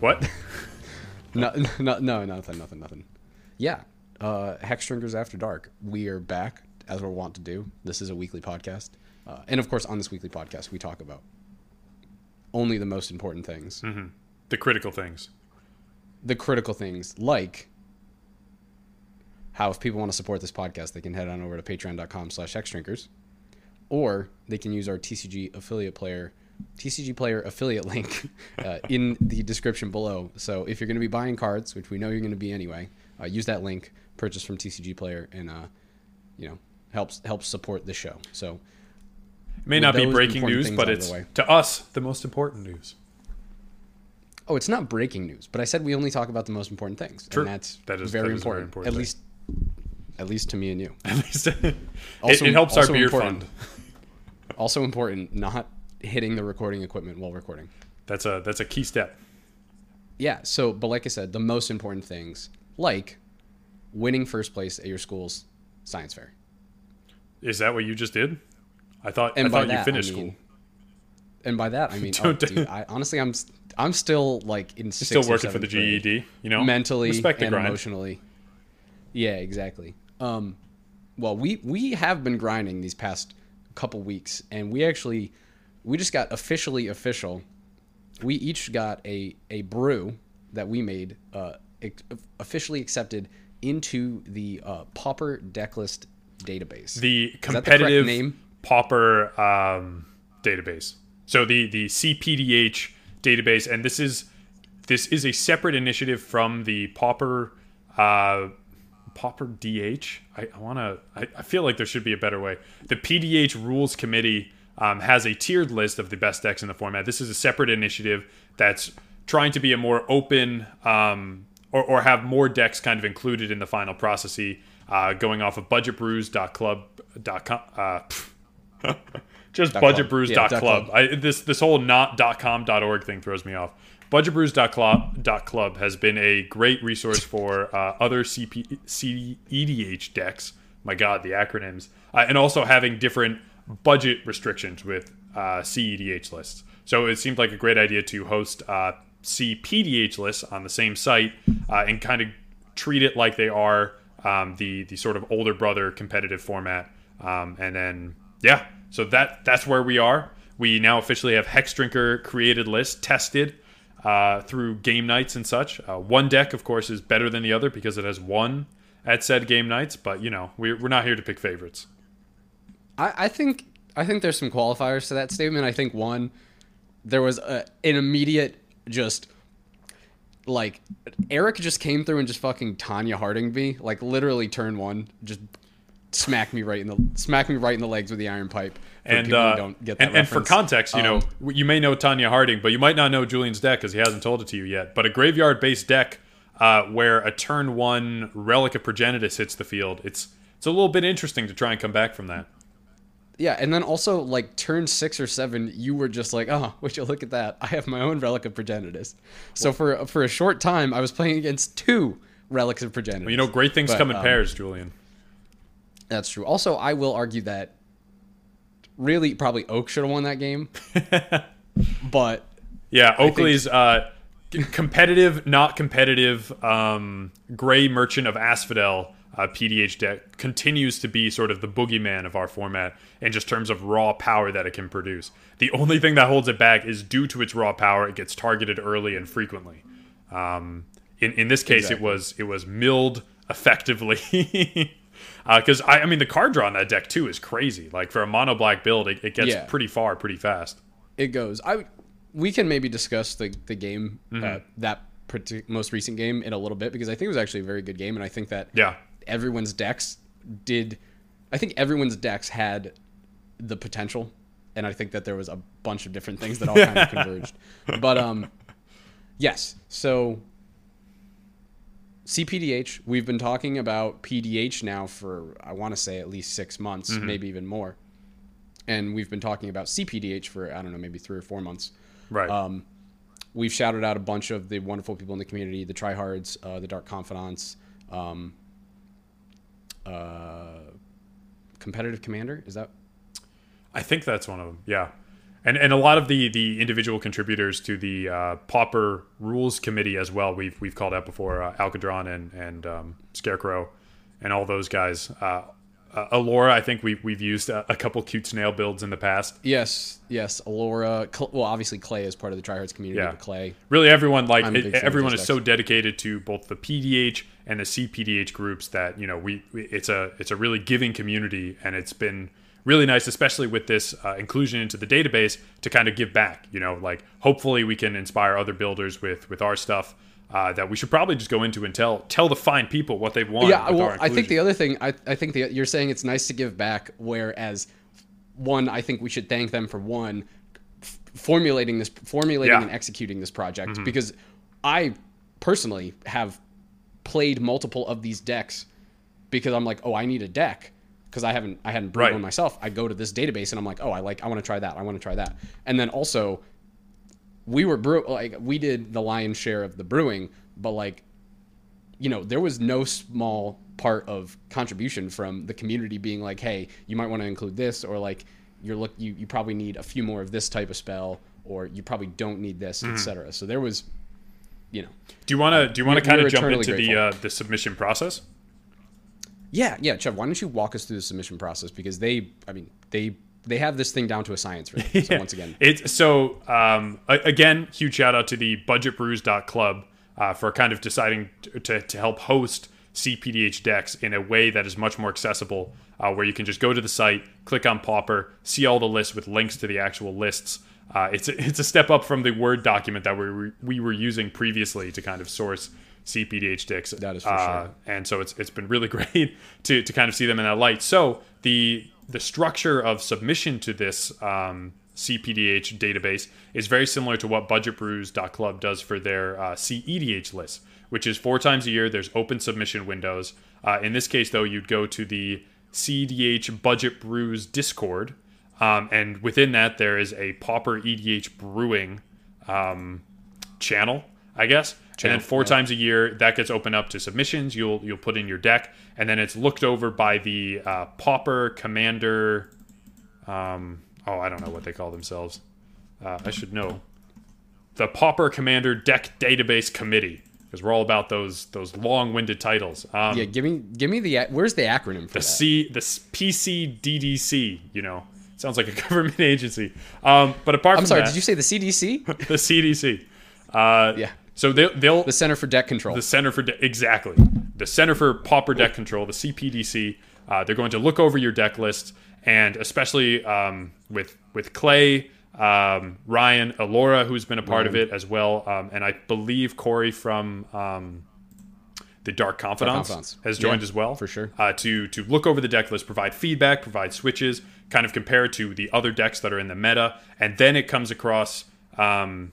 What? No, no, no, nothing, nothing, nothing. Yeah, uh, Hex After Dark. We are back as we're wont to do. This is a weekly podcast, uh, and of course, on this weekly podcast, we talk about only the most important things, the critical things. the critical things, like how if people want to support this podcast, they can head on over to Patreon.com/slash Hexdrinkers, or they can use our TCG affiliate player. TCG player affiliate link uh, in the description below. So if you're going to be buying cards, which we know you're going to be anyway, uh, use that link, purchase from TCG player, and uh, you know helps helps support the show. So It may not be breaking news, but it's way. to us the most important news. oh, it's not breaking news, but I said we only talk about the most important things, True. and that's That is- very, that is a very important, important At thing. least, at least to me and you. At least it, Also- it helps our beer important. fund. Also important, not hitting the recording equipment while recording. That's a that's a key step. Yeah. So, but like I said, the most important things, like winning first place at your school's science fair. Is that what you just did? I thought And I by thought that, you finished I mean, school. And by that, I mean, oh, dude, I, honestly, I'm I'm still like in Still working for the grade. GED, you know, mentally respect and emotionally. Yeah, exactly. Um, well, we we have been grinding these past couple weeks, and we actually we just got officially official. We each got a a brew that we made uh, officially accepted into the uh, Pauper Decklist database. The that the competitive name? Pauper um, database. So the the CPDH database, and this is this is a separate initiative from the Pauper uh, Pauper DH. I, I want to. I, I feel like there should be a better way. The PDH Rules Committee um, has a tiered list of the best decks in the format. This is a separate initiative that's trying to be a more open um, or, or have more decks kind of included in the final process. Uh, going off of budgetbrews.club.com. Uh, just budgetbrews.club. Yeah, club. I, this this whole not .com.org thing throws me off. Budgetbrews.club has been a great resource for uh, other CP, CEDH decks. My God, the acronyms, uh, and also having different budget restrictions with uh, CEDH lists. So it seemed like a great idea to host uh, CPDH lists on the same site uh, and kind of treat it like they are um, the the sort of older brother competitive format. Um, and then yeah, so that that's where we are. We now officially have Hex Drinker created list tested uh, through game nights and such. Uh, one deck, of course, is better than the other because it has won at said game nights. But you know, we're, we're not here to pick favorites. I, I think I think there's some qualifiers to that statement. I think one, there was a, an immediate just like Eric just came through and just fucking Tonya Harding me like literally turn one just smack me right in the smack me right in the legs with the iron pipe. And uh, don't get that and, and for context, you know, Um, you may know Tonya Harding, but you might not know Julian's deck because he hasn't told it to you yet. But a graveyard-based deck uh, where a turn one relic of progenitus hits the field, it's it's a little bit interesting to try and come back from that. Yeah, and then also like turn six or seven, you were just like, oh, would you look at that? I have my own relic of progenitus. So for for a short time, I was playing against two relics of progenitus. Well, you know, great things But, come in um, pairs, Julian. That's true. Also, I will argue that really probably Oak should have won that game. but Yeah, think- Oakley's uh, competitive, not competitive, um, gray merchant of Asphodel uh, PDH deck continues to be sort of the boogeyman of our format in just terms of raw power that it can produce. The only thing that holds it back is due to its raw power, it gets targeted early and frequently. Um, in in this case, it was it was milled effectively. Because I, I mean, the card draw on that deck too is crazy. Like for a mono black build, it, it gets Yeah. pretty far, pretty fast. it goes. I we can maybe discuss the the game Mm-hmm. uh, that most recent game in a little bit because I think it was actually a very good game and I think that Yeah, everyone's decks did. I think everyone's decks had the potential, and I think that there was a bunch of different things that all kind of converged. But um, yes. So CPDH, we've been talking about PDH now for I want to say at least six months, maybe even more, and we've been talking about CPDH for I don't know maybe three or four months. right. Um, we've shouted out a bunch of the wonderful people in the community, the tryhards, uh, the dark confidants, um, uh, competitive commander. Is that I think that's one of them. Yeah, and and a lot of the the individual contributors to the uh, Pauper Rules Committee as well. We've we've called out before uh, Alcadron and and um, Scarecrow, and all those guys. Uh, uh, Alora, I think we've we've used a, a, couple cute snail builds in the past. Yes, yes. Alora, Cl- well, obviously Clay is part of the Tryhards community. Yeah, Clay. Really, everyone like it, everyone is so dedicated to both the PDH and the CPDH groups that you know we it's a it's a really giving community, and it's been really nice, especially with this uh, inclusion into the database, to kind of give back. You know, like hopefully we can inspire other builders with with our stuff. Uh, that we should probably just go into and tell tell the fine people what they want. Yeah, well, I think the other thing, I, I think the, you're saying it's nice to give back, whereas one, I think we should thank them for one f- formulating this, formulating yeah. and executing this project mm-hmm. because I personally have played multiple of these decks because I'm like, oh, I need a deck because I haven't I hadn't brewed right. one myself. I go to this database and I'm like, oh, I like I want to try that. I want to try that. And then also, we were brew like we did the lion's share of the brewing, but like, you know, there was no small part of contribution from the community being like, hey, you might want to include this, or like you're look you you probably need a few more of this type of spell, or you probably don't need this, mm-hmm. etc. So there was, you know. Do you want to do you want to kind of jump into grateful. the uh, the submission process? Yeah, yeah, Chev. Why don't you walk us through the submission process because they, I mean, they they have this thing down to a science. Really. So once again, it's so um, again, huge shout out to the budgetbrews.club uh, for kind of deciding to, to help host CPDH decks in a way that is much more accessible, uh, where you can just go to the site, click on Pauper, see all the lists with links to the actual lists. Uh, it's a, it's a step up from the Word document that we were, we were using previously to kind of source CPDH decks. That is for uh, sure. And so it's it's been really great to to kind of see them in that light. So the the structure of submission to this um, CPDH database is very similar to what BudgetBrews.club does for their uh, CEDH list, which is four times a year. There's open submission windows. Uh, in this case, though, you'd go to the CEDH Budget Brews Discord, um, and within that there is a Pauper EDH Brewing um, channel, I guess and then four yeah. times a year that gets opened up to submissions. You'll you'll put in your deck, and then it's looked over by the uh, Pauper Commander. Um, oh, I don't know what they call themselves. Uh, I should know. The Pauper Commander Deck Database Committee, because we're all about those those long-winded titles. Um, yeah, give me give me the where's the acronym for the that? C the PCDDC. You know, sounds like a government agency. Um, but apart I'm from sorry, that, did you say the CDC? the CDC. Uh, yeah. So they'll, they'll the Center for Deck Control. The Center for De- exactly the Center for Pauper Deck Control, the CPDC. Uh, they're going to look over your deck list, and especially um, with with Clay, um, Ryan, Alora, who's been a part Ryan. of it as well, um, and I believe Corey from um, the Dark Confidants, Dark Confidants. has joined yeah, as well for sure uh, to to look over the deck list, provide feedback, provide switches, kind of compare it to the other decks that are in the meta, and then it comes across um,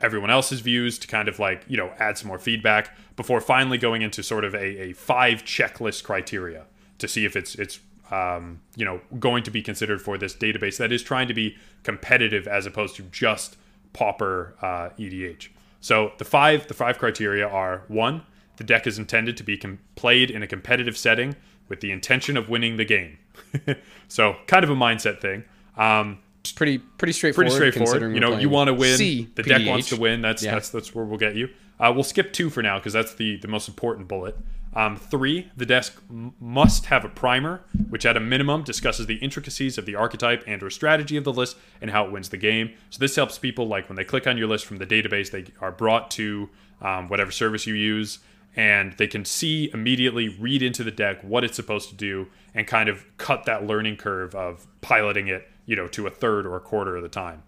everyone else's views to kind of like you know add some more feedback before finally going into sort of a, a five checklist criteria to see if it's it's um, you know going to be considered for this database that is trying to be competitive as opposed to just pauper uh, EDH. So the five the five criteria are one the deck is intended to be com- played in a competitive setting with the intention of winning the game. so kind of a mindset thing. Um, pretty pretty straightforward. Pretty straightforward. You know, you want to win. C, the deck wants to win. That's yeah. that's that's where we'll get you. Uh, we'll skip two for now because that's the the most important bullet. Um, three, the deck m- must have a primer, which at a minimum discusses the intricacies of the archetype and or strategy of the list and how it wins the game. So this helps people like when they click on your list from the database, they are brought to um, whatever service you use, and they can see immediately, read into the deck what it's supposed to do, and kind of cut that learning curve of piloting it you know, to a third or a quarter of the time.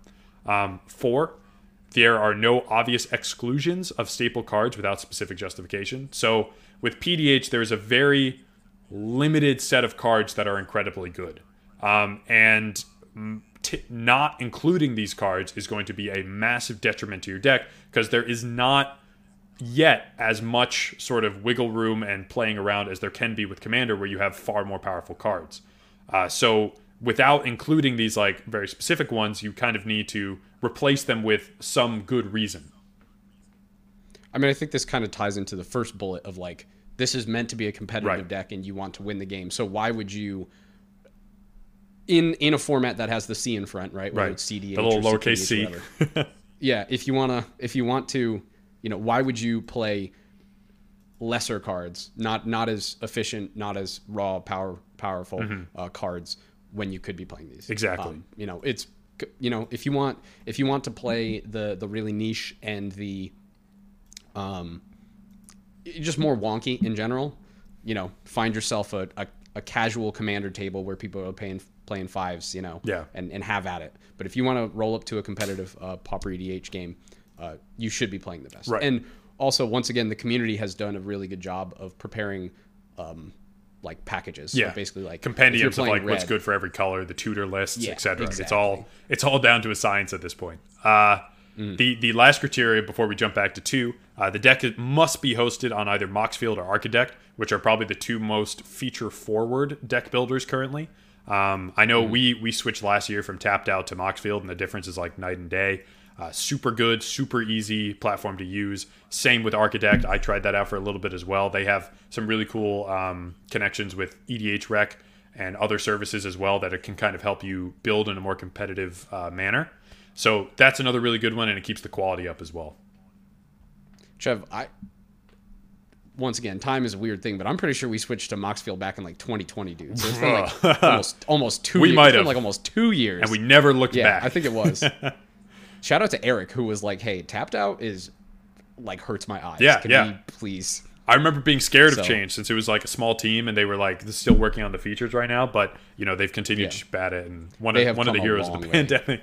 Um, four, there are no obvious exclusions of staple cards without specific justification. So with PDH, there's a very limited set of cards that are incredibly good. Um, and t- not including these cards is going to be a massive detriment to your deck because there is not yet as much sort of wiggle room and playing around as there can be with Commander, where you have far more powerful cards. Uh, so without including these like very specific ones, you kind of need to replace them with some good reason. I mean, I think this kind of ties into the first bullet of like this is meant to be a competitive right. deck and you want to win the game. So why would you in in a format that has the C in front, right? Whether Right. It's CDH The little lowercase c. yeah, if you wanna, if you want to, you know, why would you play lesser cards, not not as efficient, not as raw, power powerful uh, cards when you could be playing these? Exactly. Um, you know, it's you know, if you want if you want to play the the really niche and the um just more wonky in general, you know, find yourself a, a, a casual commander table where people are playing playing fives, you know, Yeah. and, and have at it. But if you want to roll up to a competitive uh, Pauper EDH game, uh, you should be playing the best. Right. And also, once again, the community has done a really good job of preparing, um, like packages. So Yeah, basically like compendiums of like what's good for every color, the tutor lists, Yeah, etc. It's all it's all down to a science at this point. Uh, Mm. The the last criteria before we jump back to two, uh, the deck must be hosted on either Moxfield or Archidekt, which are probably the two most feature forward deck builders currently. Um, I Mm. know we we switched last year from tapped out to Moxfield, and the difference is like night and day. Uh, super good, super easy platform to use. Same with Archidekt. I tried that out for a little bit as well. They have some really cool um, connections with EDHREC and other services as well that it can kind of help you build in a more competitive uh, manner. So that's another really good one, and it keeps the quality up as well. Chev, I once again, time is a weird thing, but I'm pretty sure we switched to Moxfield back in like 2020, dude. So it's been like almost almost two. We years. might It's been have. like almost two years. And we never looked yeah, back. I think it was. Shout out to Eric who was like, "Hey, tapped out is like hurts my eyes. Yeah, Can yeah. we please." I remember being scared So- of change since it was like a small team and they were like still working on the features right now, but you know they've continued Yeah. to chip at it. And one They of have one of the heroes of the way. pandemic.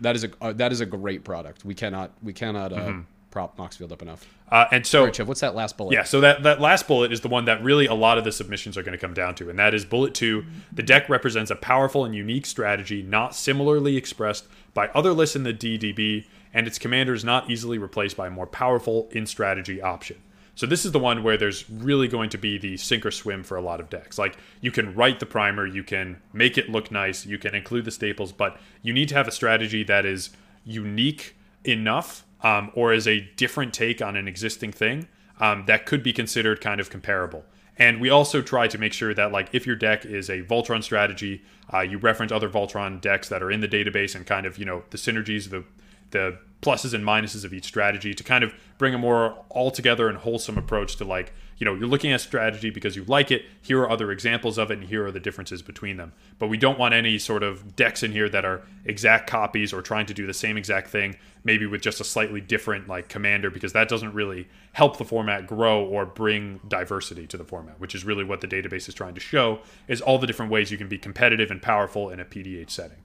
That is a uh, that is a great product. We cannot we cannot uh, Mm-hmm. Prop Moxfield up enough. Uh, and so All right, Chev, what's that last bullet? Yeah, so that, that last bullet is the one that really a lot of the submissions are going to come down to, and that is bullet two. The deck represents a powerful and unique strategy not similarly expressed by other lists in the DDB, and its commander is not easily replaced by a more powerful in strategy option. So this is the one where there's really going to be the sink or swim for a lot of decks. Like you can write the primer, you can make it look nice, you can include the staples, but you need to have a strategy that is unique enough um, or as a different take on an existing thing um, that could be considered kind of comparable. And we also try to make sure that, like, if your deck is a Voltron strategy, uh, you reference other Voltron decks that are in the database and kind of, you know, the synergies, the the pluses and minuses of each strategy to kind of bring a more all together and wholesome approach to like you know you're looking at strategy because you like it here are other examples of it and here are the differences between them but we don't want any sort of decks in here that are exact copies or trying to do the same exact thing maybe with just a slightly different like commander because that doesn't really help the format grow or bring diversity to the format which is really what the database is trying to show is all the different ways you can be competitive and powerful in a pdh setting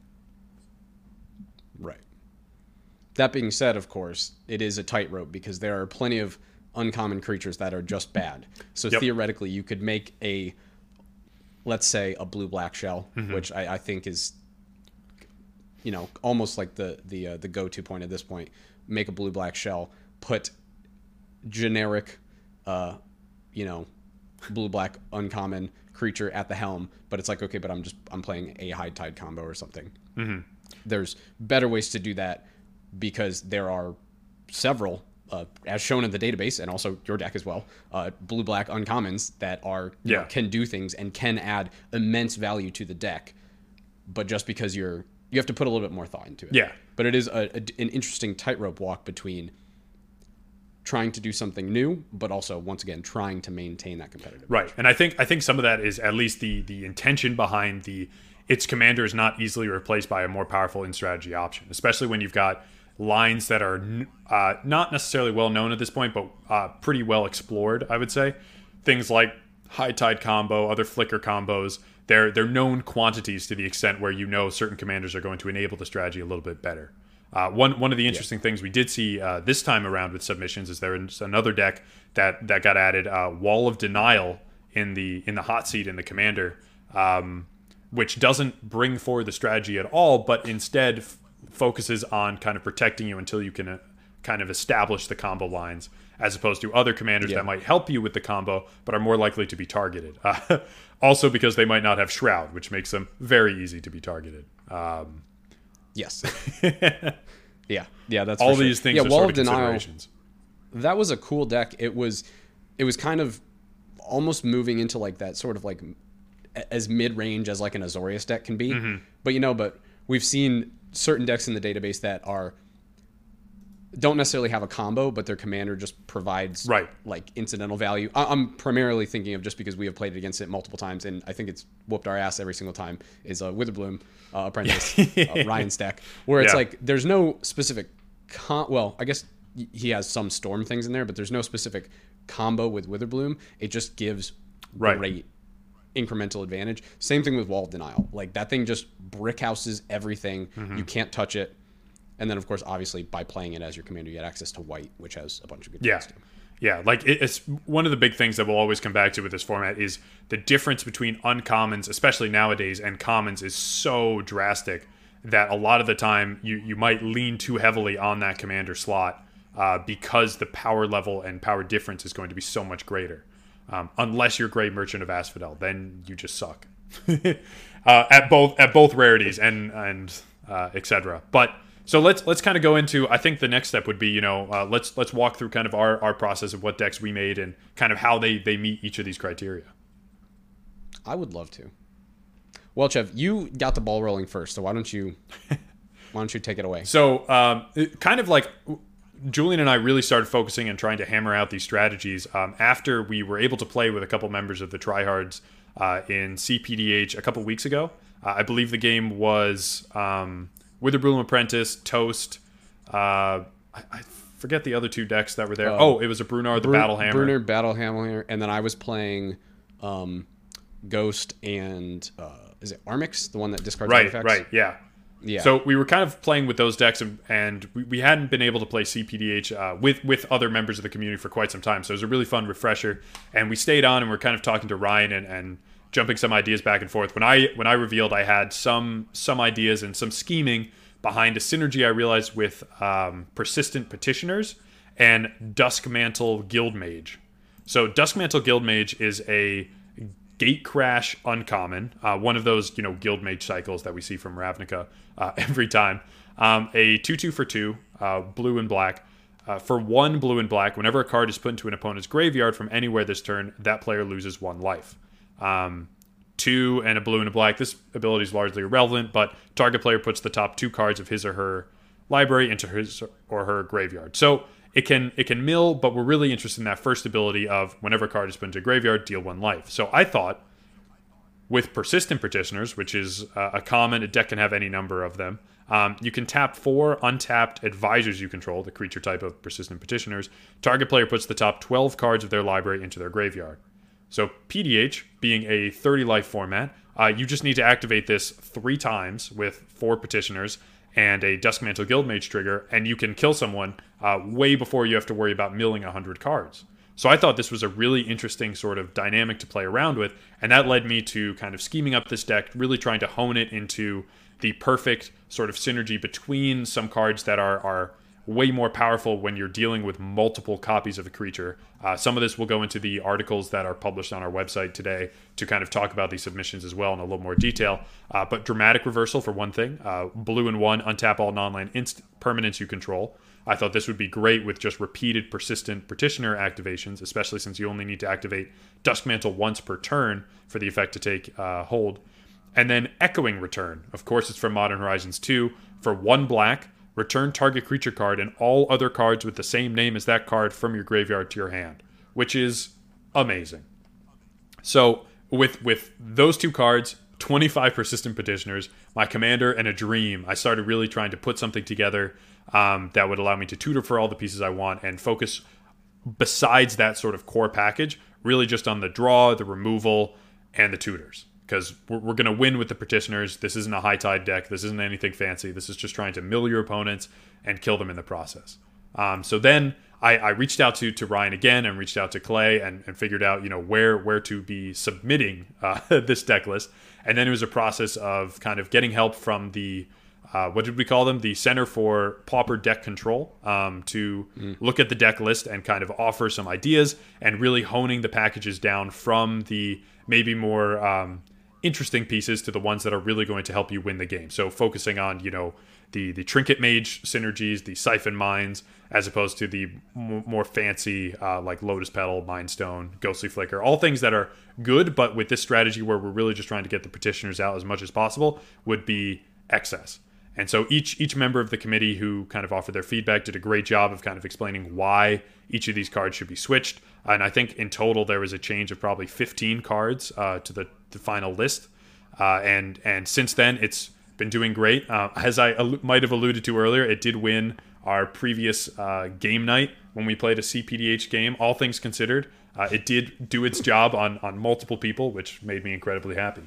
Right. That being said, of course, it is a tightrope because there are plenty of uncommon creatures that are just bad. So Yep. theoretically, you could make a, let's say, a blue black shell, Mm-hmm. which I, I think is, you know, almost like the the uh, the go to point at this point. Make a blue black shell, put generic, uh, you know, blue black uncommon creature at the helm, but it's like okay, but I'm just I'm playing a high tide combo or something. There's better ways to do that because there are several, uh, as shown in the database and also your deck as well, uh, blue black uncommons that are you know, Yeah. can do things and can add immense value to the deck. But just because you're you have to put a little bit more thought into it. Yeah. But it is a, a- an interesting tightrope walk between trying to do something new, but also once again trying to maintain that competitive. Right, and I think I think some of that is at least the the intention behind the its commander is not easily replaced by a more powerful in strategy option, especially when you've got lines that are uh, not necessarily well known at this point, but uh, pretty well explored. I would say things like high tide combo, other flicker combos. They're they're known quantities to the extent where you know certain commanders are going to enable the strategy a little bit better. Uh, one one of the interesting things we did see uh, this time around with submissions is there is another deck that that got added, uh, Wall of Denial in the in the hot seat in the commander, um, which doesn't bring forward the strategy at all, but instead focuses on kind of protecting you until you can uh, kind of establish the combo lines, as opposed to other commanders Yeah. that might help you with the combo, but are more likely to be targeted. Uh, also, because they might not have shroud, which makes them very easy to be targeted. Um, Yes. yeah. Yeah. That's all sure. these things Yeah. are Wall of denial. that was a cool deck. It was, it was kind of almost moving into like that sort of like as mid range as like an Azorius deck can be. Mm-hmm. But you know, but we've seen certain decks in the database that are don't necessarily have a combo, but their commander just provides Right. like incidental value. I- I'm primarily thinking of just because we have played against it multiple times, and I think it's whooped our ass every single time. Is uh, Witherbloom uh, apprentice uh, Ryan's deck, where it's Yeah. like there's no specific con. Well, I guess he has some storm things in there, but there's no specific combo with Witherbloom. It just gives Right. great incremental advantage. Same thing with Wall of Denial. Like that thing just brick houses everything. Mm-hmm. You can't touch it. And then, of course, obviously, by playing it as your commander, you get access to white, which has a bunch of good stuff. Yeah. things. Yeah, like it's one of the big things that we'll always come back to with this format is the difference between uncommons, especially nowadays, and commons is so drastic that a lot of the time you you might lean too heavily on that commander slot uh, because the power level and power difference is going to be so much greater. Um, unless you're Gray Merchant of Asphodel, then you just suck uh, at both at both rarities and and uh, etc. But so let's let's kind of go into. I think the next step would be you know uh, let's let's walk through kind of our, our process of what decks we made and kind of how they they meet each of these criteria. I would love to. Well, Chev, you got the ball rolling first, so why don't you why don't you take it away? So, um, it- kind of like Julian and I really started focusing and trying to hammer out these strategies um, after we were able to play with a couple members of the Tryhards uh, in CPDH a couple weeks ago. Uh, I believe the game was um, Witherbloom Apprentice, Toast. Uh, I, I forget the other two decks that were there. oh, it was a Bruenor, the Battle Hammer. Bruenor, Battle Hammer, and then I was playing um, Ghost and uh, is it Armix, the one that discards Right, artifacts? right, yeah. Yeah. So we were kind of playing with those decks, and, and we, we hadn't been able to play CPDH uh, with with other members of the community for quite some time. So it was a really fun refresher, and we stayed on and we're kind of talking to Ryan and, and jumping some ideas back and forth. When I when I revealed I had some some ideas and some scheming behind a synergy I realized with um, persistent petitioners and Duskmantle Guildmage. So Duskmantle Guildmage is a Gatecrash Uncommon, uh, one of those you know Guild Mage cycles that we see from Ravnica uh, every time. Um, a two-two for two, uh, blue and black. Uh, for one blue and black, whenever a card is put into an opponent's graveyard from anywhere this turn, that player loses one life. Um, two and a blue and a black. This ability is largely irrelevant, but target player puts the top two cards of his or her library into his or her graveyard. So it can it can mill, but we're really interested in that first ability of whenever a card is put into graveyard, deal one life. So I thought with persistent petitioners, which is uh, a common, a deck can have any number of them. Um, you can tap four untapped advisors you control, the creature type of persistent petitioners. Target player puts the top 12 cards of their library into their graveyard. So PDH, being a 30 life format, uh, you just need to activate this three times with four petitioners and a Duskmantle Guildmage trigger, and you can kill someone uh, way before you have to worry about milling 100 cards. So I thought this was a really interesting sort of dynamic to play around with, and that led me to kind of scheming up this deck, really trying to hone it into the perfect sort of synergy between some cards that are are way more powerful when you're dealing with multiple copies of a creature. Uh, some of this will go into the articles that are published on our website today to kind of talk about these submissions as well in a little more detail. Uh, but dramatic reversal for one thing, uh, blue and one, untap all non-land inst- permanents you control. I thought this would be great with just repeated persistent petitioner activations, especially since you only need to activate Duskmantle once per turn for the effect to take uh, hold. And then Echoing Return. Of course, it's from Modern Horizons 2. For one black, return target creature card and all other cards with the same name as that card from your graveyard to your hand, which is amazing. So with with those two cards, 25 persistent petitioners, my commander, and a dream, I started really trying to put something together um, that would allow me to tutor for all the pieces I want and focus besides that sort of core package, really just on the draw, the removal, and the tutors. Because we're, we're going to win with the petitioners. This isn't a high tide deck. This isn't anything fancy. This is just trying to mill your opponents and kill them in the process. Um, so then I, I, reached out to to Ryan again and reached out to Clay and, and figured out you know where where to be submitting uh, this deck list. And then it was a process of kind of getting help from the uh, what did we call them? The Center for Pauper Deck Control um, to look at the deck list and kind of offer some ideas and really honing the packages down from the maybe more um, interesting pieces to the ones that are really going to help you win the game. So focusing on you know the the trinket mage synergies, the siphon mines, as opposed to the m- more fancy uh, like lotus petal, mind stone, ghostly flicker, all things that are good, but with this strategy where we're really just trying to get the petitioners out as much as possible, would be excess. And so each each member of the committee who kind of offered their feedback did a great job of kind of explaining why each of these cards should be switched. And I think in total there was a change of probably 15 cards uh, to the, the final list. Uh, and and since then it's been doing great. Uh, as I al- might have alluded to earlier, it did win our previous uh, game night when we played a CPDH game. All things considered, uh, it did do its job on on multiple people, which made me incredibly happy.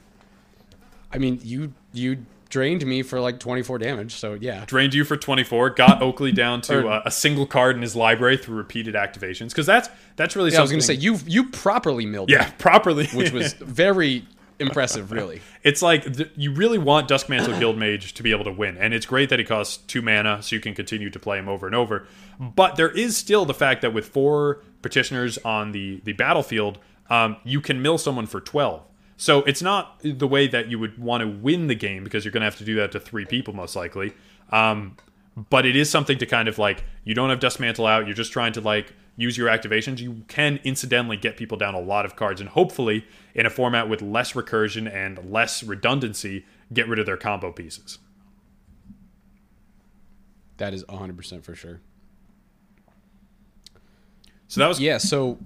I mean, you you drained me for like 24 damage, so yeah. Drained you for 24, got Oakley down to Or- uh, a single card in his library through repeated activations because that's that's really Yeah, I was gonna say you you properly milled yeah, properly, which was very impressive, really. it's like th- you really want Duskmantle Guildmage to be able to win, and it's great that he costs two mana, so you can continue to play him over and over. But there is still the fact that with four petitioners on the the battlefield, um, you can mill someone for twelve. So it's not the way that you would want to win the game because you're going to have to do that to three people most likely. Um, but it is something to kind of like you don't have Duskmantle out. You're just trying to like use your activations. You can incidentally get people down a lot of cards, and hopefully in a format with less recursion and less redundancy, get rid of their combo pieces. That is 100% for sure. So that was Yeah, so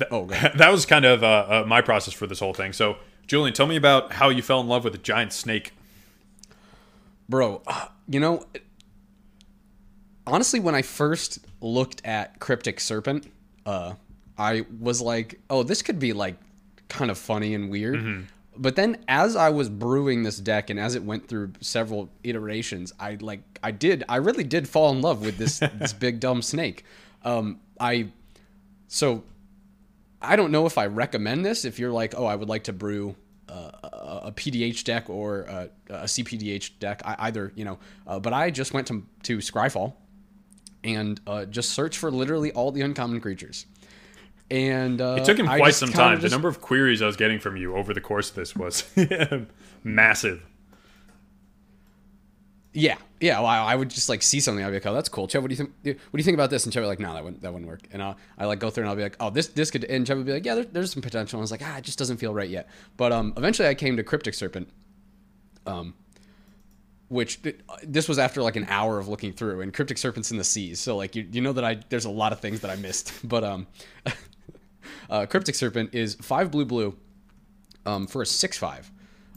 that, Oh, that was kind of uh, uh, my process for this whole thing. So Julian, tell me about how you fell in love with a giant snake. bro, uh, you know, honestly when I first looked at Cryptic Serpent, uh I was like, "Oh, this could be like kind of funny and weird." But then as I was brewing this deck and as it went through several iterations, I like I did I really did fall in love with this this big dumb snake. Um I so I don't know if I recommend this if you're like, oh, I would like to brew uh, a, a PDH deck or a, a CPDH deck, I, either, you know. Uh, but I just went to, to Scryfall and uh, just searched for literally all the uncommon creatures. And uh, It took him quite some time. just- The number of queries I was getting from you over the course of this was massive. Yeah, yeah. Well, I, would just like see something. I'd be like, "Oh, that's cool." Chev, what do you think? What do you think about this? And Chev would be like, "No, that wouldn't that wouldn't work." And I'll, I like go through and I'll be like, "Oh, this this could." And Chev would be like, "Yeah, there, there's some potential." And I was like, "Ah, it just doesn't feel right yet." But um, eventually, I came to Cryptic Serpent, um, which this was after like an hour of looking through. And Cryptic Serpent's in the seas, so like you you know that I there's a lot of things that I missed. But um, uh, Cryptic Serpent is five blue blue um, for a six five.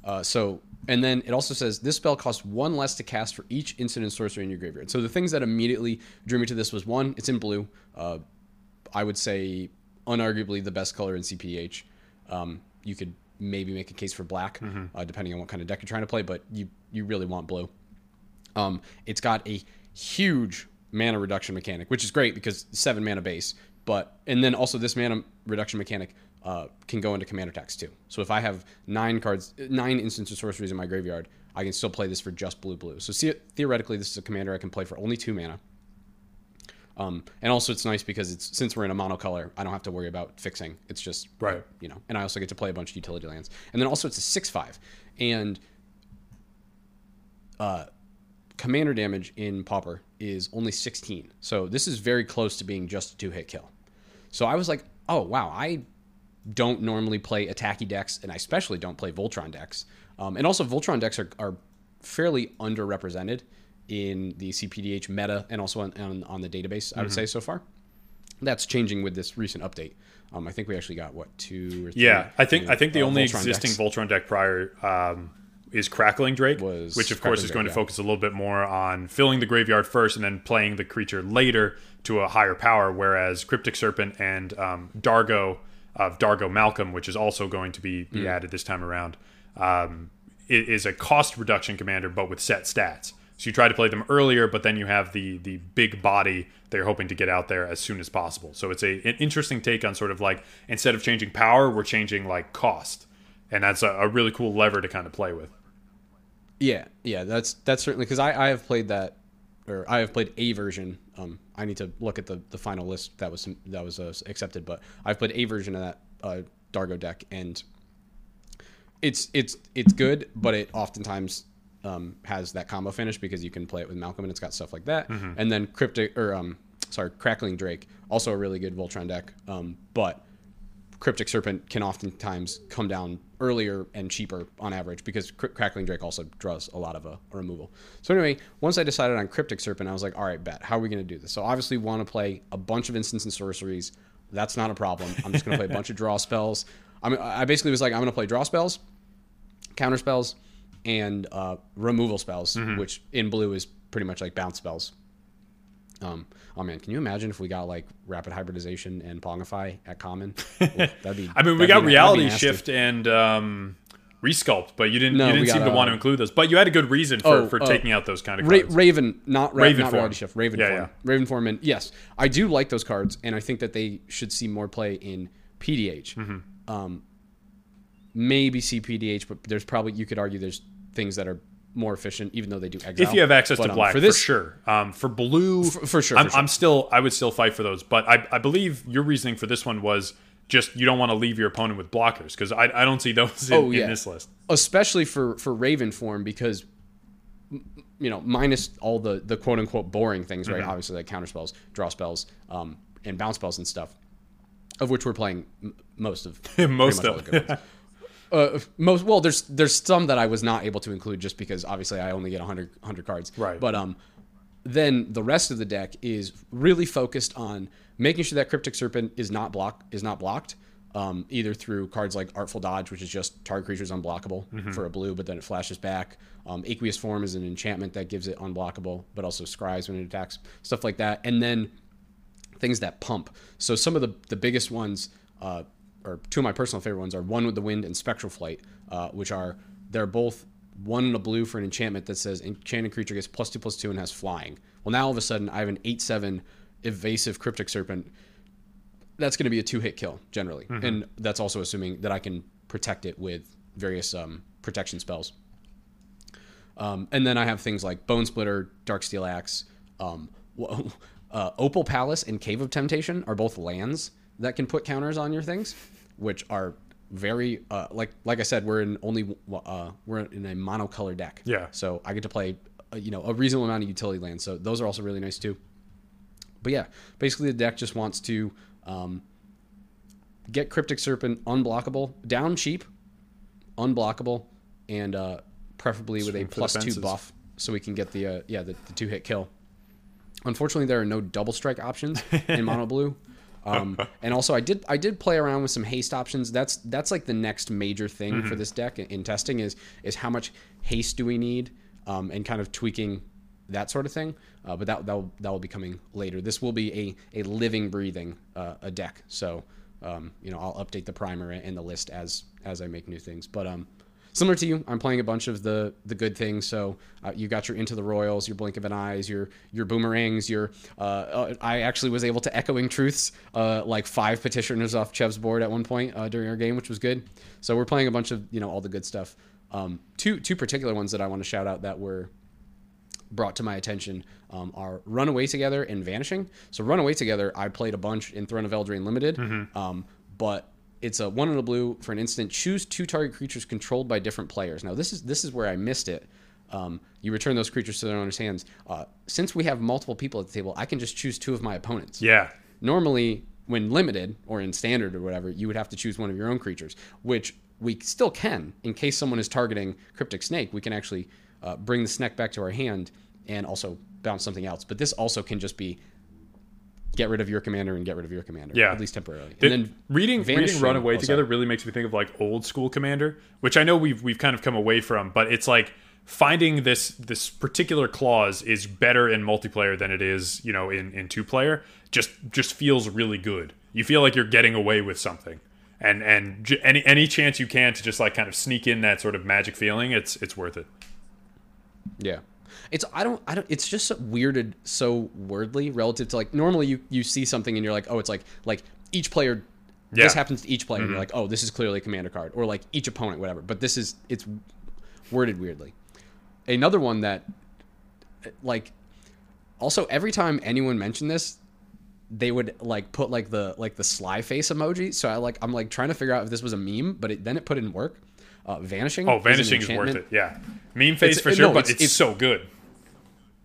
Uh, so and then it also says this spell costs one less to cast for each and sorcery in your graveyard. So the things that immediately drew me to this was one, it's in blue. Uh, I would say unarguably the best color in CPH. Um, you could maybe make a case for black, uh, depending on what kind of deck you're trying to play, but you you really want blue. Um, it's got a huge mana reduction mechanic, which is great because seven mana base. But and then also this mana reduction mechanic uh, can go into commander tax too. So if I have nine cards, nine instants of sorceries in my graveyard, I can still play this for just blue blue. So see, theoretically, this is a commander I can play for only two mana. Um, and also it's nice because it's since we're in a monocolor, I don't have to worry about fixing. It's just Right. you know. And I also get to play a bunch of utility lands. And then also it's a six five, and uh, commander damage in Pauper is only 16. So this is very close to being just a two hit kill. So I was like, oh wow, I don't normally play attacky decks, and I especially don't play Voltron decks. Um, and also Voltron decks are, are fairly underrepresented in the CPDH meta and also on, on, on the database. I would say so far. That's changing with this recent update. Um, I think we actually got what two or three. Yeah, I think I think the uh, only Voltron existing decks. Voltron deck prior um, is Crackling Drake, Was which of course Crackling is going Drake, to yeah. focus a little bit more on filling the graveyard first and then playing the creature later to a higher power. Whereas Cryptic Serpent and um, Dargo of Dargo Malcolm, which is also going to be, be Mm. added this time around, um, is a cost reduction commander, but with set stats. So you try to play them earlier, but then you have the the big body that you're hoping to get out there as soon as possible. So it's a an interesting take on sort of like instead of changing power, we're changing like cost, and that's a, a really cool lever to kind of play with. Yeah, yeah, that's that's certainly because I, I have played that, or I have played a version. Um, I need to look at the, the final list that was that was uh, accepted, but I've played a version of that uh, Dargo deck, and it's it's it's good, but it oftentimes um, has that combo finish because you can play it with Malcolm and it's got stuff like that. Mm-hmm. And then Cryptic or um, sorry, Crackling Drake, also a really good Voltron deck. Um, but Cryptic Serpent can oftentimes come down earlier and cheaper on average because Cr- Crackling Drake also draws a lot of a, a removal. So anyway, once I decided on Cryptic Serpent, I was like, all right, bet. How are we going to do this? So obviously, want to play a bunch of instants and sorceries. That's not a problem. I'm just going to play a bunch of draw spells. I mean, I basically was like, I'm going to play draw spells, counter spells, and uh, removal spells, which in blue is pretty much like bounce spells. Um, oh man, can you imagine if we got like rapid hybridization and Pongify at common? Ooh, that'd be. I mean, we got be- reality shift and um, resculpt, but you didn't No, you didn't seem got, to want to uh, include those. But you had a good reason for, Oh, for uh, taking out those kind of Ra- cards. Raven, not Ra- Raven not form. reality shift. Raven Yeah, form. yeah. Raven form, and yes, I do like those cards, and I think that they should see more play in PDH. Mm-hmm. Um, maybe see PDH, but there's probably you could argue there's things that are more efficient, even though they do exile. if you have access But, to um, black, for this, for sure. Um, for blue, For- for sure, I'm, for sure. I'm still, I would still fight for those. But I, I believe your reasoning for this one was just you don't want to leave your opponent with blockers because I, I don't see those in, Oh, yeah. in this list. especially for for Raven form because you know minus all the the quote unquote boring things, Mm-hmm. right? Obviously like counter spells, draw spells, um, and bounce spells and stuff, of which we're playing m- most of Most of. the good ones. Uh, most well, there's there's some that I was not able to include just because obviously I only get 100, 100 cards. Right. But um, then the rest of the deck is really focused on making sure that Cryptic Serpent is not block is not blocked. Um, either through cards like Artful Dodge, which is just target creatures unblockable for a blue, but then it flashes back. Um, Aqueous Form is an enchantment that gives it unblockable, but also scries when it attacks, stuff like that. And then things that pump. So some of the, the biggest ones, uh, or two of my personal favorite ones, are One with the Wind and Spectral Flight, uh, which are they're both one in a blue for an enchantment that says enchanted creature gets plus two plus two and has flying. Well, now all of a sudden I have an eight seven evasive cryptic serpent. That's going to be a two hit kill generally, and that's also assuming that I can protect it with various um, protection spells. Um, and then I have things like Bone Splitter, Dark Steel Axe, um, uh, Opal Palace, and Cave of Temptation are both lands that can put counters on your things, which are very uh, like like I said, we're in only uh, we're in a monocolor deck. Yeah. So I get to play uh, you know a reasonable amount of utility lands. So those are also really nice too. But yeah, basically the deck just wants to um, get Cryptic Serpent unblockable, down cheap, unblockable, and uh, preferably with a Swing for the plus two buff, so we can get the uh, yeah the, the two hit kill. Unfortunately, there are no double strike options in mono blue. Um, and also, I did I did play around with some haste options. That's that's like the next major thing Mm-hmm. for this deck in, in testing is is how much haste do we need, um, and kind of tweaking that sort of thing. Uh, but that that will, that will be coming later. This will be a a living, breathing uh, a deck. So um, you know I'll update the primer and the list as as I make new things. But um, similar to you, I'm playing a bunch of the the good things. So uh, you got your Into the Roils, your Blink of an Eyes, your your boomerangs, your uh, uh, I actually was able to echoing truths uh, like five petitioners off Chev's board at one point uh, during our game, which was good. So we're playing a bunch of you know all the good stuff. Um, two two particular ones that I want to shout out that were brought to my attention um, are Runaway Together and Vanishing. So Runaway Together, I played a bunch in Throne of Eldraine Limited, um, but it's a one in a blue for an instant. Choose two target creatures controlled by different players. Now this is this is where I missed it. Um, you return those creatures to their owner's hands. Uh, since we have multiple people at the table, I can just choose two of my opponents Yeah. normally when limited or in standard or whatever you would have to choose one of your own creatures which we still can in case someone is targeting cryptic snake we can actually uh, bring the snake back to our hand and also bounce something else but this also can just be get rid of your commander and get rid of your commander Yeah. at least temporarily Did- and then reading reading Runaway oh, together really makes me think of like old school Commander, which I know we've we've kind of come away from, but it's like finding this this particular clause is better in multiplayer than it is you know in in two player. Just just feels really good. You feel like you're getting away with something, and and j- any any chance you can to just like kind of sneak in that sort of magic feeling, it's it's worth it. Yeah. It's I don't I don't it's just so weirded so wordly relative to like normally you you see something and you're like oh it's like like each player this Yeah. Mm-hmm. happens to each player and you're like oh this is clearly a commander card or like each opponent whatever but this is it's worded weirdly. Another one that like also every time anyone mentioned this they would like put like the like the sly face emoji so I like I'm like trying to figure out if this was a meme but it, then it put in work. Uh, vanishing. Oh, vanishing is worth enchantment. it. Yeah, meme face It's- for sure, no, but it's- it's, it's- so good.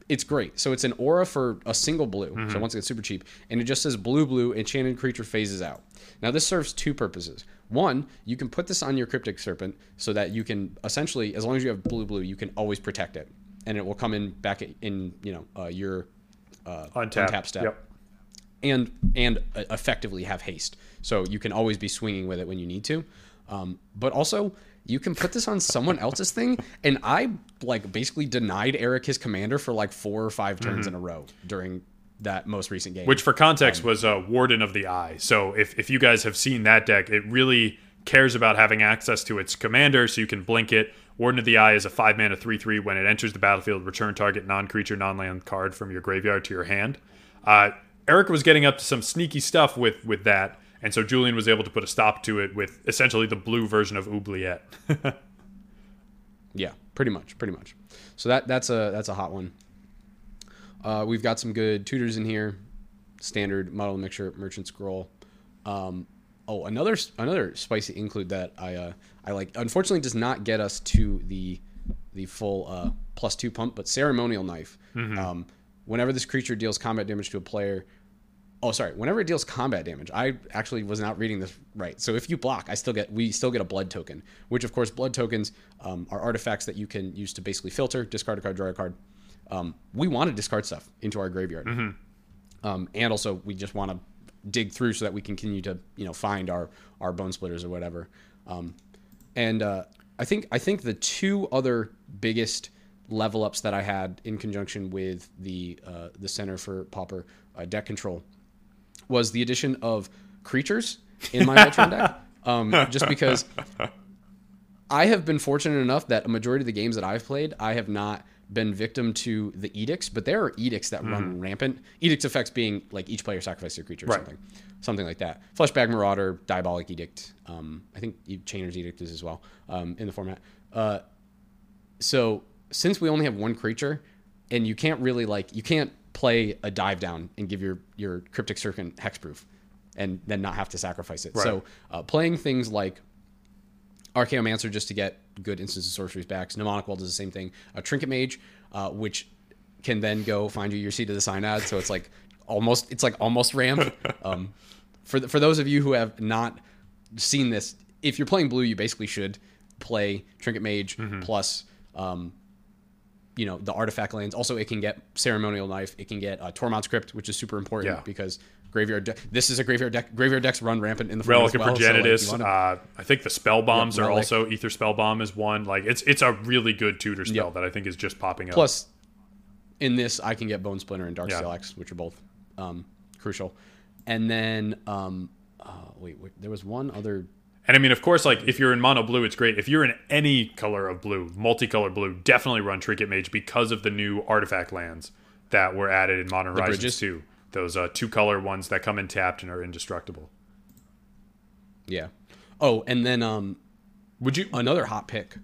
It's great. So it's an aura for a single blue. Mm-hmm. So once again, super cheap, and it just says blue blue enchanted creature phases out. Now this serves two purposes. One, you can put this on your cryptic serpent so that you can essentially, as long as you have blue blue, you can always protect it, and it will come in back in you know uh, your uh, Untap. untap step. Yep. and and effectively have haste. So you can always be swinging with it when you need to. Um, but also, you can put this on someone else's thing. And I like basically denied Eric his commander for like four or five turns in a row during that most recent game. Which, for context, was a Warden of the Eye. So, if, if you guys have seen that deck, it really cares about having access to its commander so you can blink it. Warden of the Eye is a 5 mana 3 3. When it enters the battlefield, return target non creature, non land card from your graveyard to your hand. Uh, Eric was getting up to some sneaky stuff with, with that. And so Julian was able to put a stop to it with essentially the blue version of Oubliette. Yeah, pretty much, pretty much. So that that's a that's a hot one. Uh, we've got some good tutors in here. Standard model mixture, merchant scroll. Um, oh, another another spicy include that I uh, I like. Unfortunately, does not get us to the the full uh, plus two pump, but ceremonial knife. Um, whenever this creature deals combat damage to a player, Oh, sorry. Whenever it deals combat damage, I actually was not reading this right. So if you block, I still get we still get a blood token, which of course blood tokens um, are artifacts that you can use to basically filter, discard a card, draw a card. Um, we want to discard stuff into our graveyard, um, and also we just want to dig through so that we can continue to you know find our our Bonesplitters or whatever. Um, and uh, I think I think the two other biggest level ups that I had in conjunction with the uh, the Center for Pauper uh, deck control was the addition of creatures in my Voltron deck. Um, just because I have been fortunate enough that a majority of the games that I've played, I have not been victim to the edicts, but there are edicts that run rampant. Edicts effects being like each player sacrifices a creature or Right. something, something like that. Fleshbag Marauder, Diabolic Edict. Um, I think Chainer's Edict is as well um, in the format. Uh, so since we only have one creature, and you can't really like you can't play a dive down and give your your cryptic serpent hexproof, and then not have to sacrifice it. So uh, playing things like Archaeomancer just to get good instants of sorceries back. Mnemonic Wall does the same thing. A Trinket Mage, uh, which can then go find you your seat of the Synod. So it's like almost it's like almost ramp. Um, for the, for those of you who have not seen this, if you're playing blue, you basically should play Trinket Mage plus. Um, you know the artifact lands. Also, it can get ceremonial knife. It can get uh, Tormod's Crypt, which is super important Yeah. because graveyard. De- this is a graveyard deck. Graveyard decks run rampant in the Relic of well, so, like, Progenitus. wanna- uh, I think the spell bombs Yep, are Relic. also Aether Spellbomb is one. Like it's it's a really good tutor spell Yep. that I think is just popping up. Plus, in this, I can get Bonesplitter and Dark Yeah. Steel Axe, which are both um, crucial. And then, um, uh, wait, wait, there was one other. And I mean, of course, like if you're in mono blue, it's great. If you're in any color of blue, multicolor blue, definitely run Trinket Mage because of the new artifact lands that were added in Modern Horizons bridges? 2. Those uh, two color ones that come in tapped and are indestructible. Yeah. Oh, and then um, Would you another hot pick.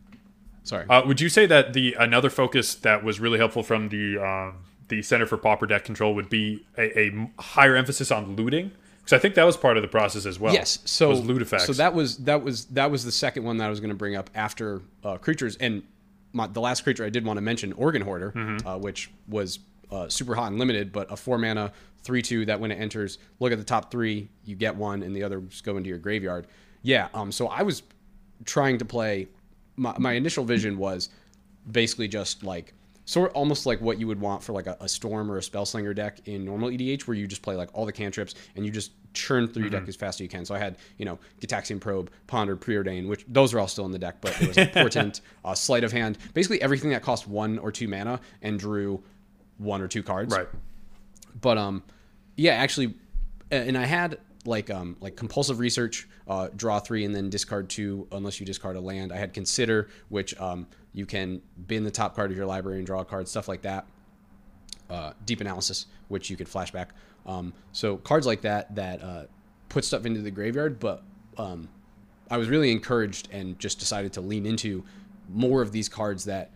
Sorry. uh, would you say that the another focus that was really helpful from the um, the Center for Pauper Deck Control would be a, a higher emphasis on looting? Because I think that was part of the process as well. Yes. So was. So that was that was that was the second one that I was going to bring up after uh, creatures and my, the last creature I did want to mention, Organ Hoarder, Mm-hmm. uh, which was uh, super hot and limited, but a four mana three two that when it enters, look at the top three, you get one, and the others go into your graveyard. Yeah. Um. So I was trying to play. My my initial vision was basically just like sort almost like what you would want for like a, a storm or a spellslinger deck in normal EDH, where you just play like all the cantrips and you just churn through your deck as fast as you can. So I had you know Gitaxian Probe, Ponder, Preordain, which those are all still in the deck, but it was like Portent, uh, Sleight of Hand, basically everything that cost one or two mana and drew one or two cards right. but um yeah actually and i had like um like compulsive research uh draw three and then discard two unless you discard a land i had consider which um you can bin the top card of your library and draw a card stuff like that uh, deep analysis, which you could flashback. Um, so cards like that that uh, put stuff into the graveyard, but um, I was really encouraged and just decided to lean into more of these cards that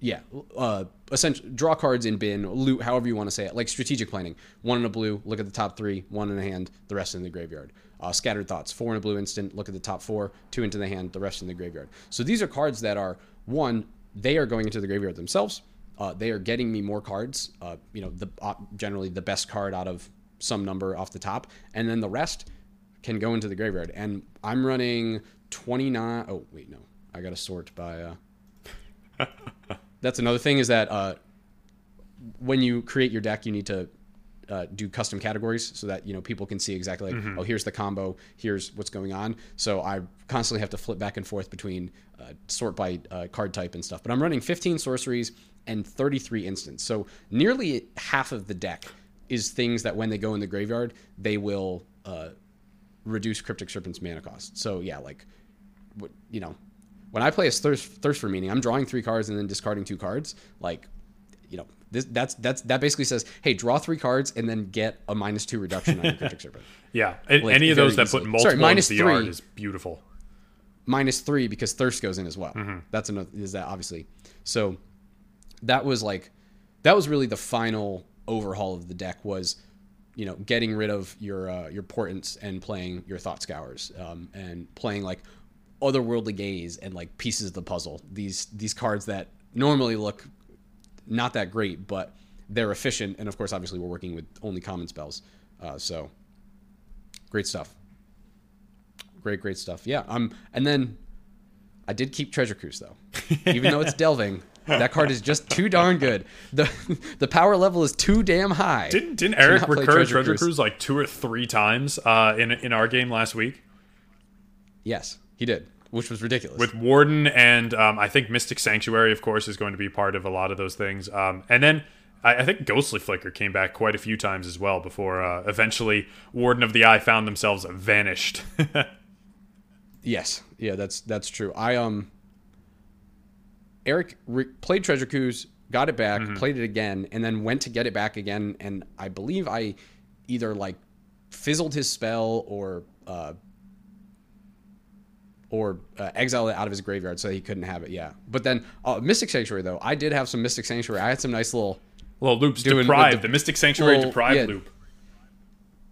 yeah, uh, essentially draw cards in bin, loot, however you want to say it, like strategic planning. One in a blue, look at the top three, one in the hand, the rest in the graveyard. Uh, scattered thoughts, four in a blue instant, look at the top four, two into the hand, the rest in the graveyard. So these are cards that are one, they are going into the graveyard themselves. Uh, they are getting me more cards. Uh, you know, the uh, generally the best card out of some number off the top, and then the rest can go into the graveyard. And I'm running 29. Oh wait, no, I got to sort by. Uh, that's another thing is that uh, when you create your deck, you need to uh, do custom categories so that you know people can see exactly like oh here's the combo here's what's going on. So i constantly have to flip back and forth between uh, sort by uh, card type and stuff. But i'm running 15 sorceries and 33 instants. So nearly half of the deck is things that when they go in the graveyard they will uh, reduce cryptic serpent's mana cost. So yeah like what you know when i play a thirst, thirst for meaning i'm drawing three cards and then discarding two cards. Like you know this that's that's that basically says hey draw three cards and then get a minus two reduction on your cryptic serpent Yeah, and Like, any of those that easily. put multiple Sorry, minus the three. is beautiful. minus three because thirst goes in as well. Mm-hmm. That's another is that obviously. So that was like that was really the final overhaul of the deck was you know getting rid of your uh, your portents and playing your thought scours um, and playing like otherworldly gaze and like pieces of the puzzle. These these cards that normally look not that great, but they're efficient. And of course, obviously, we're working with only common spells. Uh, so great stuff. Great, great stuff. Yeah. Um, and then I did keep Treasure Cruise though, even though it's delving. That card is just too darn good. the The power level is too damn high. Didn't didn't Eric recur Treasure, Treasure Cruise. Cruise. like two or three times uh, in in our game last week Yes, he did, which was ridiculous. with Warden and um, I think Mystic Sanctuary, of course, is going to be part of a lot of those things. Um, and then I, I think Ghostly Flicker came back quite a few times as well before uh, eventually Warden of the Eye found themselves vanished. Yes, yeah, that's that's true. I um, Eric re- played Treasure Cruise, got it back, played it again, and then went to get it back again, and I believe I either like fizzled his spell or uh, or uh, exiled it out of his graveyard so he couldn't have it. Yeah, but then uh, Mystic Sanctuary though, I did have some Mystic Sanctuary. I had some nice little little loops Doing deprived. the The, Mystic Sanctuary little- deprived yeah. loop.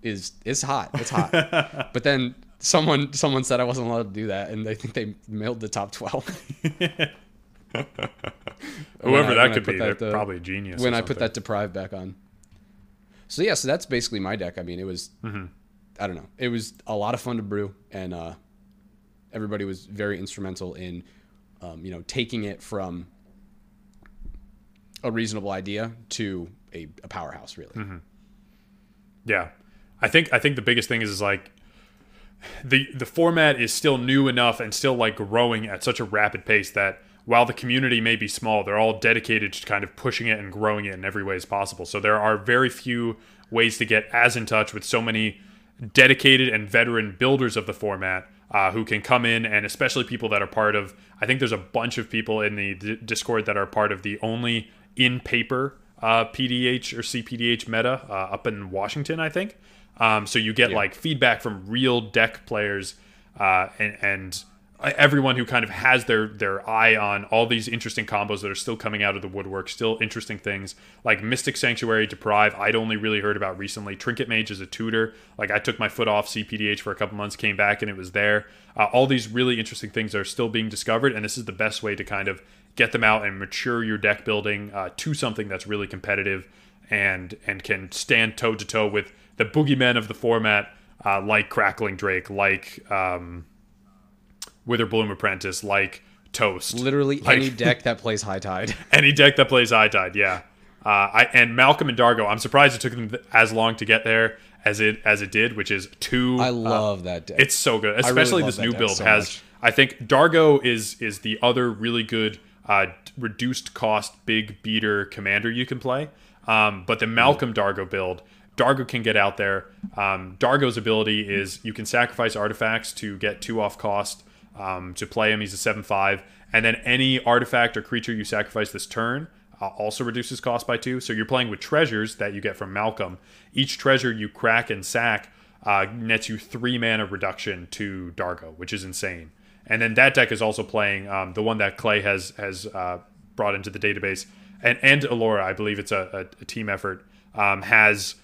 is it's hot. It's hot. but then someone someone said I wasn't allowed to do that, and they think they mailed the top twelve. Whoever I- that could be, that, they're uh, probably a genius. when I put that deprive back on. So yeah, so that's basically my deck. I mean, it was Mm-hmm. I don't know. It was a lot of fun to brew, and uh, everybody was very instrumental in um, you know taking it from a reasonable idea to a, a powerhouse. Really, Mm-hmm. Yeah, I think I think the biggest thing is, is like the the format is still new enough and still like growing at such a rapid pace that while the community may be small, they're all dedicated to kind of pushing it and growing it in every way as possible. So there are very few ways to get as in touch with so many dedicated and veteran builders of the format uh, who can come in and especially people that are part of i think there's a bunch of people in the D- discord that are part of the only in paper uh, pdh or cpdh meta uh, up in washington i think. Um, so you get like feedback from real deck players uh, and, and everyone who kind of has their their eye on all these interesting combos that are still coming out of the woodwork, still interesting things like Mystic Sanctuary, Deprive. I'd only really heard about recently. Trinket Mage is a tutor. Like I took my foot off CPDH for a couple months, came back and it was there. Uh, all these really interesting things are still being discovered, and this is the best way to kind of get them out and mature your deck building uh, to something that's really competitive and and can stand toe to toe with the boogeymen of the format, uh, like Crackling Drake, like. Um, Witherbloom Apprentice, like Toast. literally Like- any deck that plays High Tide. Any deck that plays High Tide, yeah. Uh, I and Malcolm and Dargo. I'm surprised it took them as long to get there as it as it did, which is two. I uh, love that deck. it's so good, especially love this new build so has. much. I think Dargo is is the other really good uh, reduced cost big beater commander you can play. Um, but the Malcolm Dargo build, Dargo can get out there. Um, Dargo's ability is you can sacrifice artifacts to get two off cost um, to play him. He's a seven five, and then any artifact or creature you sacrifice this turn uh, also reduces cost by two. So you're playing with treasures that you get from Malcolm. Each treasure you crack and sack uh, nets you three mana reduction to Dargo, which is insane. And then that deck is also playing um, the one that Clay has has uh, brought into the database, and and Alora, I believe it's a, a, a team effort, um, has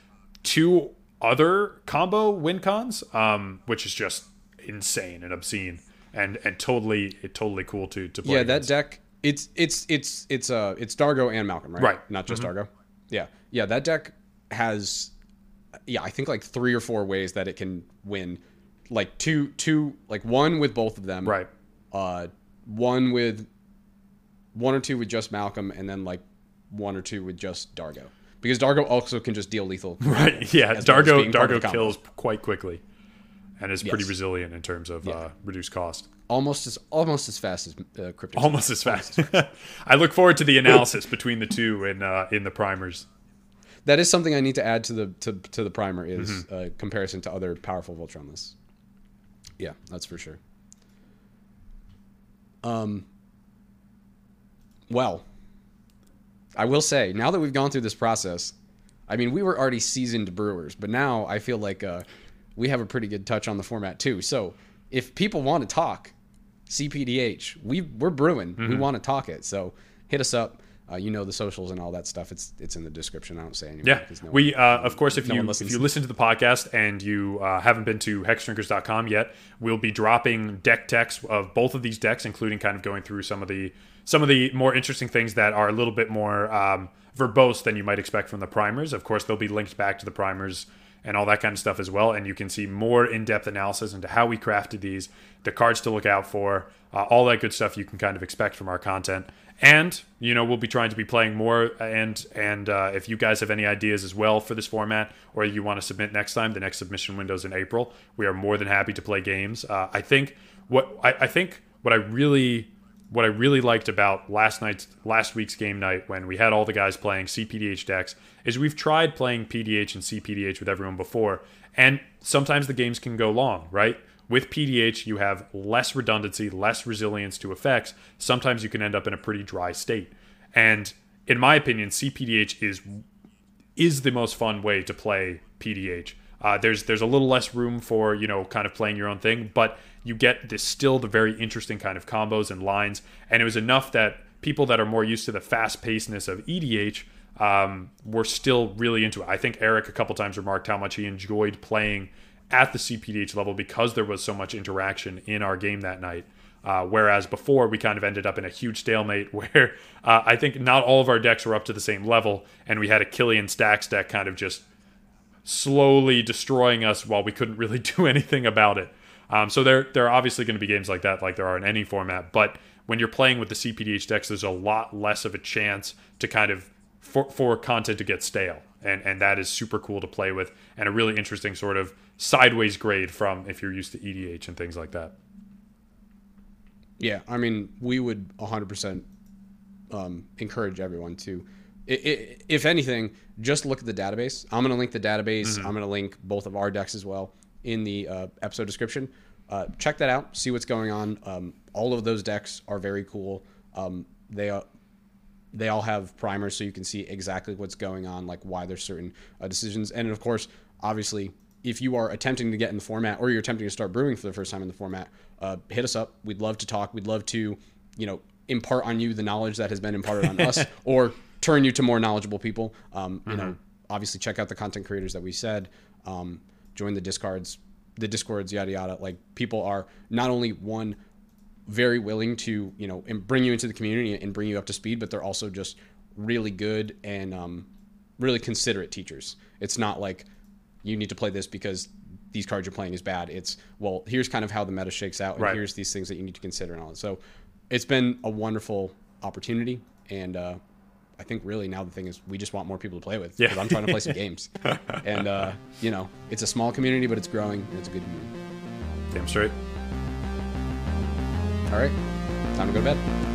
two other combo win cons, um, which is just insane and obscene and and totally it's totally cool to to play. Yeah, against. that deck. It's it's it's it's uh it's Dargo and Malcolm, right? Right. Not just Dargo. Yeah, yeah. That deck has, yeah, I think like three or four ways that it can win. Like two two like one with both of them. right. Uh, one with one or two with just Malcolm, and then like one or two with just Dargo. Because Dargo also can just deal lethal. Right. Yeah. well Dargo being part of Dargo kills quite quickly, and is pretty resilient in terms of uh, reduced cost. Almost as almost as fast as uh, Cryptic. Almost as fast. I look forward to the analysis between the two in uh, in the primers. That is something I need to add to the to, to the primer is Mm-hmm. uh, comparison to other powerful Voltron lists. Yeah, that's for sure. Um. Well, I will say now that we've gone through this process, I mean we were already seasoned brewers, but now I feel like uh, we have a pretty good touch on the format too. So if people want to talk CPDH, we we're brewing. We Mm-hmm. want to talk it. So hit us up. Uh, you know the socials and all that stuff. It's it's in the description. I don't say anymore. Yeah, no we one- uh, of course if no you if you listen to the podcast and you uh, haven't been to hexdrinkers.com yet, we'll be dropping deck techs of both of these decks, including kind of going through some of the some of the more interesting things that are a little bit more um, verbose than you might expect from the primers. Of course, they'll be linked back to the primers and all that kind of stuff as well, and you can see more in-depth analysis into how we crafted these, the cards to look out for, uh, all that good stuff you can kind of expect from our content. And you know we'll be trying to be playing more. And and uh, if you guys have any ideas as well for this format, or you want to submit next time, the next submission window is in April. We are more than happy to play games. Uh, I think what I, I think what I really what I really liked about last night's last week's game night when we had all the guys playing CPDH decks is we've tried playing PDH and CPDH with everyone before, and sometimes the games can go long, right? With PDH, you have less redundancy, less resilience to effects. Sometimes you can end up in a pretty dry state. And in my opinion, CPDH is is the most fun way to play PDH. Uh, there's there's a little less room for you know kind of playing your own thing, but you get this still the very interesting kind of combos and lines, and it was enough that people that are more used to the fast pacedness of EDH um, were still really into it. I think Eric a couple times remarked how much he enjoyed playing at the CPDH level because there was so much interaction in our game that night. Uh, whereas before we kind of ended up in a huge stalemate where uh, I think not all of our decks were up to the same level, and we had a Killian Stacks deck kind of just slowly destroying us while we couldn't really do anything about it. Um, so there, there are obviously going to be games like that, like there are in any format. But when you're playing with the CPDH decks, there's a lot less of a chance to kind of for, for content to get stale, and and that is super cool to play with, and a really interesting sort of sideways grade from if you're used to EDH and things like that. Yeah, I mean, we would 100% um, encourage everyone to, i i if anything, just look at the database. I'm going to link the database. I'm going to link both of our decks as well in the uh, episode description. Uh, check that out. See what's going on. Um, all of those decks are very cool. Um, they are. They all have primers, so you can see exactly what's going on, like why there's certain uh, decisions. And of course, obviously, if you are attempting to get in the format or you're attempting to start brewing for the first time in the format, uh, hit us up. We'd love to talk. We'd love to, you know, impart on you the knowledge that has been imparted on us, or turn you to more knowledgeable people. Um, you know, obviously check out the content creators that we said. Um, join the discards, the discords, yada yada. Like people are not only one very willing to you know and bring you into the community and bring you up to speed, but they're also just really good and um, really considerate teachers. It's not like you need to play this because these cards you're playing is bad. It's well, here's kind of how the meta shakes out, and Right. here's these things that you need to consider and all that. So it's been a wonderful opportunity, and uh, I think really now the thing is we just want more people to play with Yeah. because I'm trying to play some games, and uh, you know it's a small community, but it's growing and it's a good community. Damn straight. All right, time to go to bed.